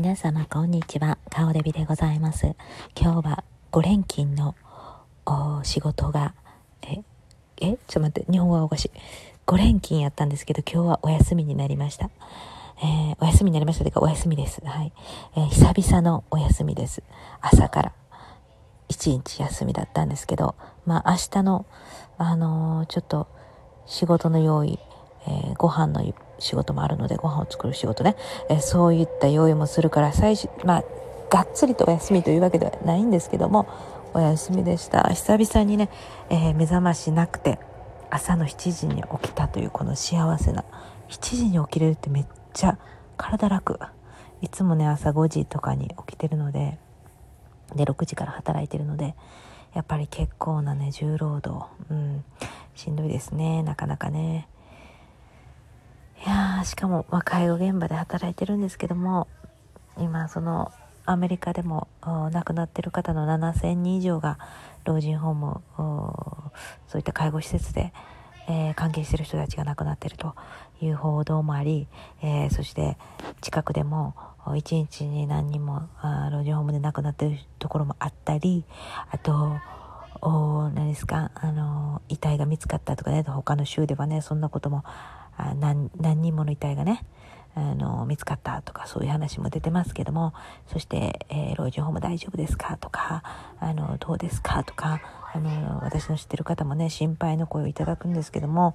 皆様こんにちは。顔デビでございます。今日は5連勤の仕事がええちょっと待って日本語はおかしい。5連勤やったんですけど今日はお休みになりました。えー、お休みになりました。というかお休みです。はい、えー、久々のお休みです。朝から。1日休みだったんですけどまあ明日のあのー、ちょっと仕事の用意、えー、ご飯の仕事もあるのでご飯を作る仕事ね、え、そういった用意もするから最初まあがっつりとお休みというわけではないんですけどもお休みでした。久々にね、えー、目覚ましなくて朝の7時に起きたというこの幸せな7時に起きれるってめっちゃ体楽。いつもね朝5時とかに起きてるのでで6時から働いてるのでやっぱり結構なね重労働。うん。しんどいですねなかなかね。いやしかも、まあ、介護現場で働いてるんですけども今そのアメリカでも亡くなってる方の7000人以上が老人ホームそういった介護施設で、えー、関係してる人たちが亡くなってるという報道もあり、えー、そして近くでも一日に何人も老人ホームで亡くなってるところもあったりあとお何ですかあの遺体が見つかったとかね他の州ではねそんなこともあ何何人もの遺体がねあの見つかったとかそういう話も出てますけどもそして、えー、老人ホーム大丈夫ですかとかあのどうですかとかあの私の知ってる方もね心配の声をいただくんですけども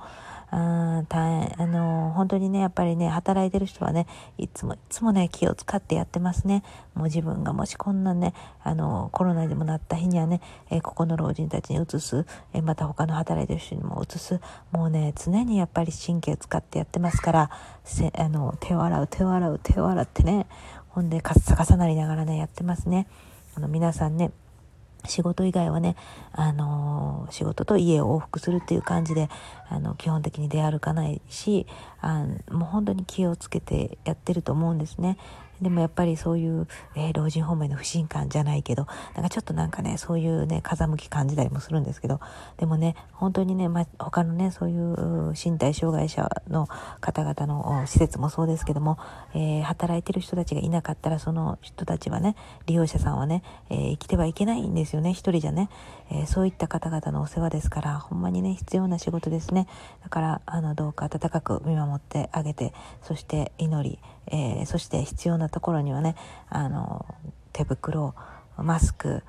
あ大変あの本当にねやっぱりね働いてる人はねいつもいつもね気を使ってやってますね。もう自分がもしこんなねあのコロナでもなった日にはね、え、ここの老人たちに移す、え、また他の働いてる人にも移す。もうね常にやっぱり神経を使ってやってますからせあの手を洗う手を洗う手を洗ってねほんでカッサカサなりながらねやってますね。あの皆さんね仕事以外はね、あのー、仕事と家を往復するっていう感じで、あの、基本的に出歩かないし、あもう本当に気をつけてやってると思うんですね。でもやっぱりそういう、えー、老人ホームへの不信感じゃないけど、なんかちょっとなんかね、そういうね、風向き感じたりもするんですけど、でもね、本当にね、ま、他のね、そういう身体障害者の方々の施設もそうですけども、えー、働いてる人たちがいなかったら、その人たちはね、利用者さんはね、えー、生きてはいけないんですよね、一人じゃね、えそういった方々のお世話ですから、ほんまにね、必要な仕事ですね。だから、あの、どうか温かく見守ってあげて、そして祈り、えそして必要ななところにはねあの手袋マスク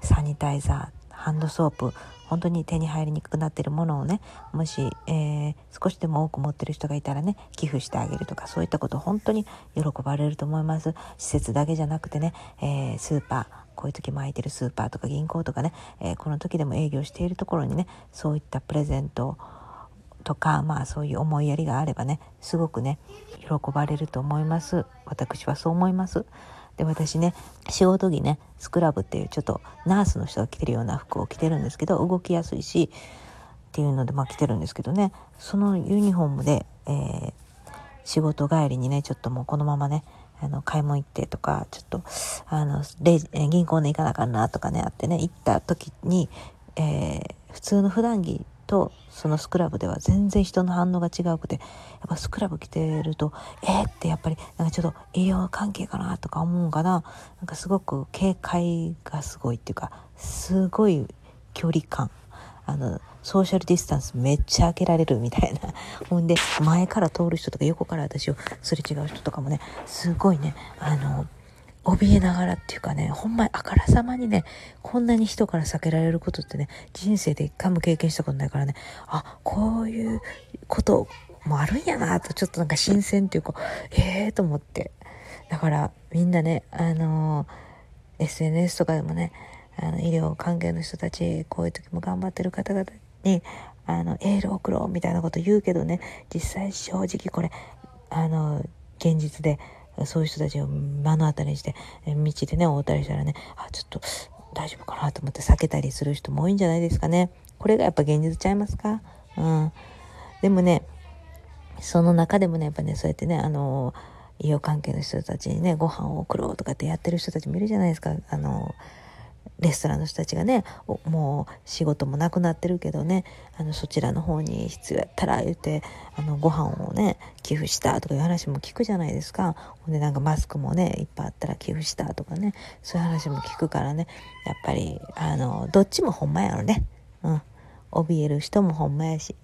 サニタイザーハンドソープ本当に手に入りにくくなってるものをねもし、えー、少しでも多く持ってる人がいたらね寄付してあげるとかそういったこと本当に喜ばれると思います。施設だけじゃなくてね、えー、スーパーこういう時も空いてるスーパーとか銀行とかね、えー、この時でも営業しているところにねそういったプレゼントをとかまあそういう思いやりがあればねすごくね喜ばれると思います。私はそう思います。で私ね仕事着ねスクラブっていうちょっとナースの人が着てるような服を着てるんですけど動きやすいしっていうのでまあ着てるんですけどねそのユニフォームで、えー、仕事帰りにねちょっともうこのままねあの買い物行ってとかちょっとあのレジ銀行で行かなあかんなとかねあってね行った時に、えー、普通の普段着とそのスクラブでは全然人の反応が違うくてやっぱスクラブ着てるとえー、ってやっぱりなんかちょっと医療関係かなとか思うかな。なんかすごく警戒がすごいっていうかすごい距離感。あのソーシャルディスタンスめっちゃ開けられるみたいな。ほんで前から通る人とか横から私をすれ違う人とかもねすごいねあの怯えながらっていうかね、ほんまにあからさまにね、こんなに人から避けられることってね、人生で一回も経験したことないからね、あ、こういうこともあるんやなと、ちょっとなんか新鮮っていうか、ええー、と思って。だからみんなね、あのー、SNS とかでもね、あの医療関係の人たち、こういう時も頑張ってる方々に、あの、エールを送ろうみたいなこと言うけどね、実際正直これ、あの、現実でそういう人たちを目の当たりにして、道でね、会うたりしたらね、あ、ちょっと大丈夫かなと思って避けたりする人も多いんじゃないですかね。これがやっぱ現実ちゃいますか？うん。でもね、その中でもね、やっぱね、そうやってね、あの、医療関係の人たちにね、ご飯を送ろうとかってやってる人たちもいるじゃないですか。あの、レストランの人たちがねもう仕事もなくなってるけどねあのそちらの方に必要やったら言ってあのご飯をね寄付したとかいう話も聞くじゃないですか。ほんでなんかマスクもねいっぱいあったら寄付したとかねそういう話も聞くからねやっぱりあのどっちもほんまやろね。うん。怯える人もほんまやし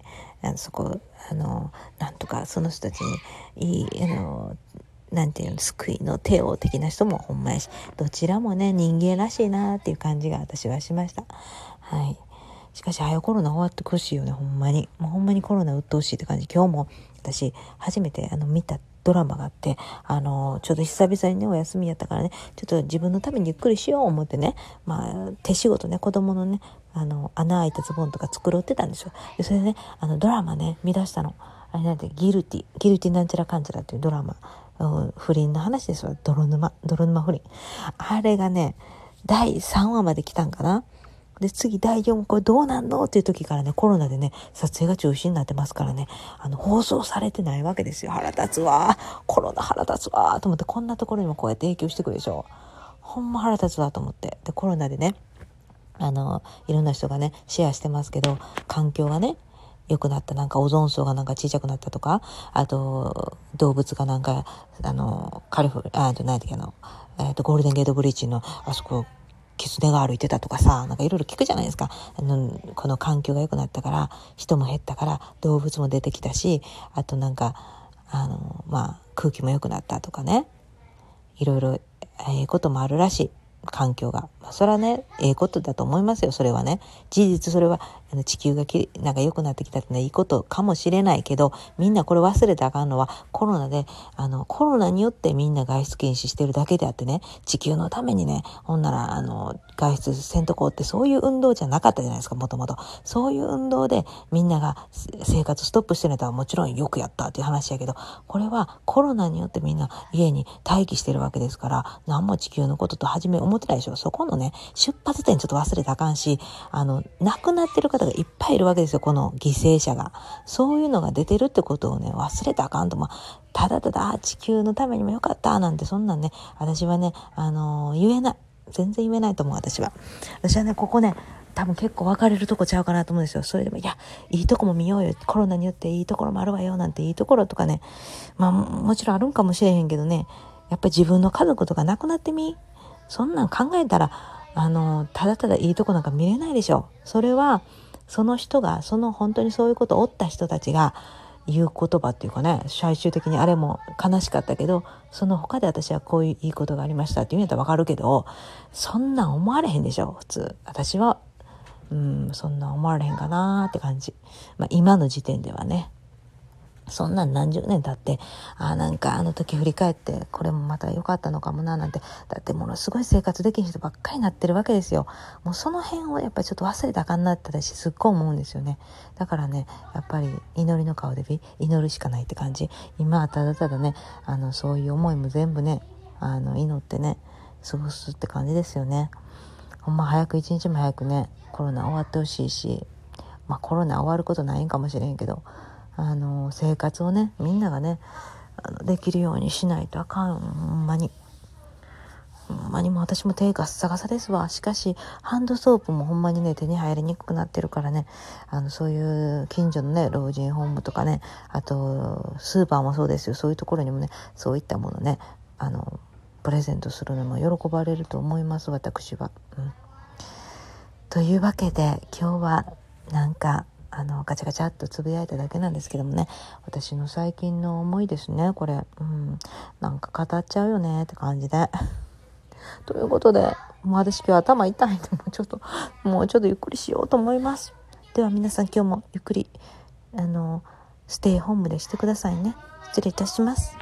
あのそこあのなんとかその人たちにいいあのなんていうの救いの帝王的な人もほんまやしどちらもね人間らしいなっていう感じが私はしましたはいしかし早コロナ終わってほしいよねほんまにもうほんまにコロナ鬱陶しいって感じ今日も私初めてあの見たドラマがあって、あの、ちょっと久々にね、お休みやったからね、ちょっと自分のためにゆっくりしよう思ってね、まあ、手仕事ね、子供のね、あの、穴開いたズボンとか繕ってたんですよ。で、それでね、あの、ドラマね、見出したの。あれなんて、ギルティ、ギルティなんちゃらかんちゃらっていうドラマ。不倫の話ですわ。泥沼、泥沼不倫。あれがね、第3話まで来たんかな。で、次第4話、これどうなんの？っていう時からね、コロナでね、撮影が中止になってますからね、あの、放送されてないわけですよ。腹立つわ。コロナ腹立つわ。と思って、こんなところにもこうやって影響してくるでしょ。ほんま腹立つわと思って。で、コロナでね、あの、いろんな人がね、シェアしてますけど、環境がね、良くなった、なんかオゾン層がなんか小さくなったとか、あと、動物がなんか、あの、カリフル、あ、何だけ、あの、えっ、ー、と、ゴールデンゲートブリッジの、あそこ、キツネが歩いてたとかさ、なんかいろいろ聞くじゃないですか。あの、この環境が良くなったから、人も減ったから、動物も出てきたし、あとなんか、あの、まあ、空気も良くなったとかね。いろいろ、ええー、こともあるらしい。環境が。まあ、それはね、ええことだと思いますよ、それはね。事実それは、あの地球がきなんか良くなってきたってのはいいことかもしれないけど、みんなこれ忘れたらあかんのは、コロナで、あの、コロナによってみんな外出禁止してるだけであってね、地球のためにね、ほんなら、あの、外出せんとこうってそういう運動じゃなかったじゃないですか、もともと。そういう運動でみんなが生活ストップしてるのはもちろんよくやったっていう話やけど、これはコロナによってみんな家に待機してるわけですから、何も地球のことと初め思ってないでしょ。そこのね、出発点ちょっと忘れたあかんし、あの、亡くなってる方がいっぱいいるわけですよ、この犠牲者が。そういうのが出てるってことをね、忘れたあかんと、まあ、ただただ、地球のためにもよかった、なんて、そんなんね、私はね、あのー、言えない。全然言えないと思う、私は。私はね、ここね、多分結構分かれるとこちゃうかなと思うんですよ。それでも、いや、いいとこも見ようよ。コロナによっていいところもあるわよ。なんていいところとかね。まあ、もちろんあるんかもしれへんけどね。やっぱり自分の家族とか亡くなってみ。そんなん考えたら、あの、ただただいいとこなんか見れないでしょ。それは、その人が、その本当にそういうことをおった人たちが言う言葉っていうかね、最終的にあれも悲しかったけど、その他で私はこういういいことがありましたって言うんやったらわかるけど、そんなん思われへんでしょ、普通。私は、うん、そんな思われへんかなーって感じ。まあ今の時点ではね。そんなん何十年経って、ああ、なんかあの時振り返って、これもまた良かったのかもな、なんて、だってものすごい生活できん人ばっかりなってるわけですよ。もうその辺をやっぱりちょっと忘れたあかんなって私すっごい思うんですよね。だからね、やっぱり祈りの顔で祈るしかないって感じ。今はただただね、あの、そういう思いも全部ね、あの、祈ってね、過ごすって感じですよね。ほんま早く一日も早くね、コロナ終わってほしいし、まあコロナ終わることないんかもしれんけど、あの生活をねみんながねあのできるようにしないとあかんほんまに。ほんまにも私も手がッサガサですわ。しかし、ハンドソープもほんまにね、手に入りにくくなってるからね、あの、そういう近所のね、老人ホームとかね、あと、スーパーもそうですよ。そういうところにもね、そういったものね、あの、プレゼントするのも喜ばれると思います、私は。うん。というわけで、今日は、なんか、あのガチャガチャっとつぶやいただけなんですけどもね。私の最近の思いですね。これ。うん。なんか語っちゃうよねって感じで。ということでもう私今日頭痛いんでもうちょっともうちょっとゆっくりしようと思います。では皆さん今日もゆっくりあのステイホームでしてくださいね。失礼いたします。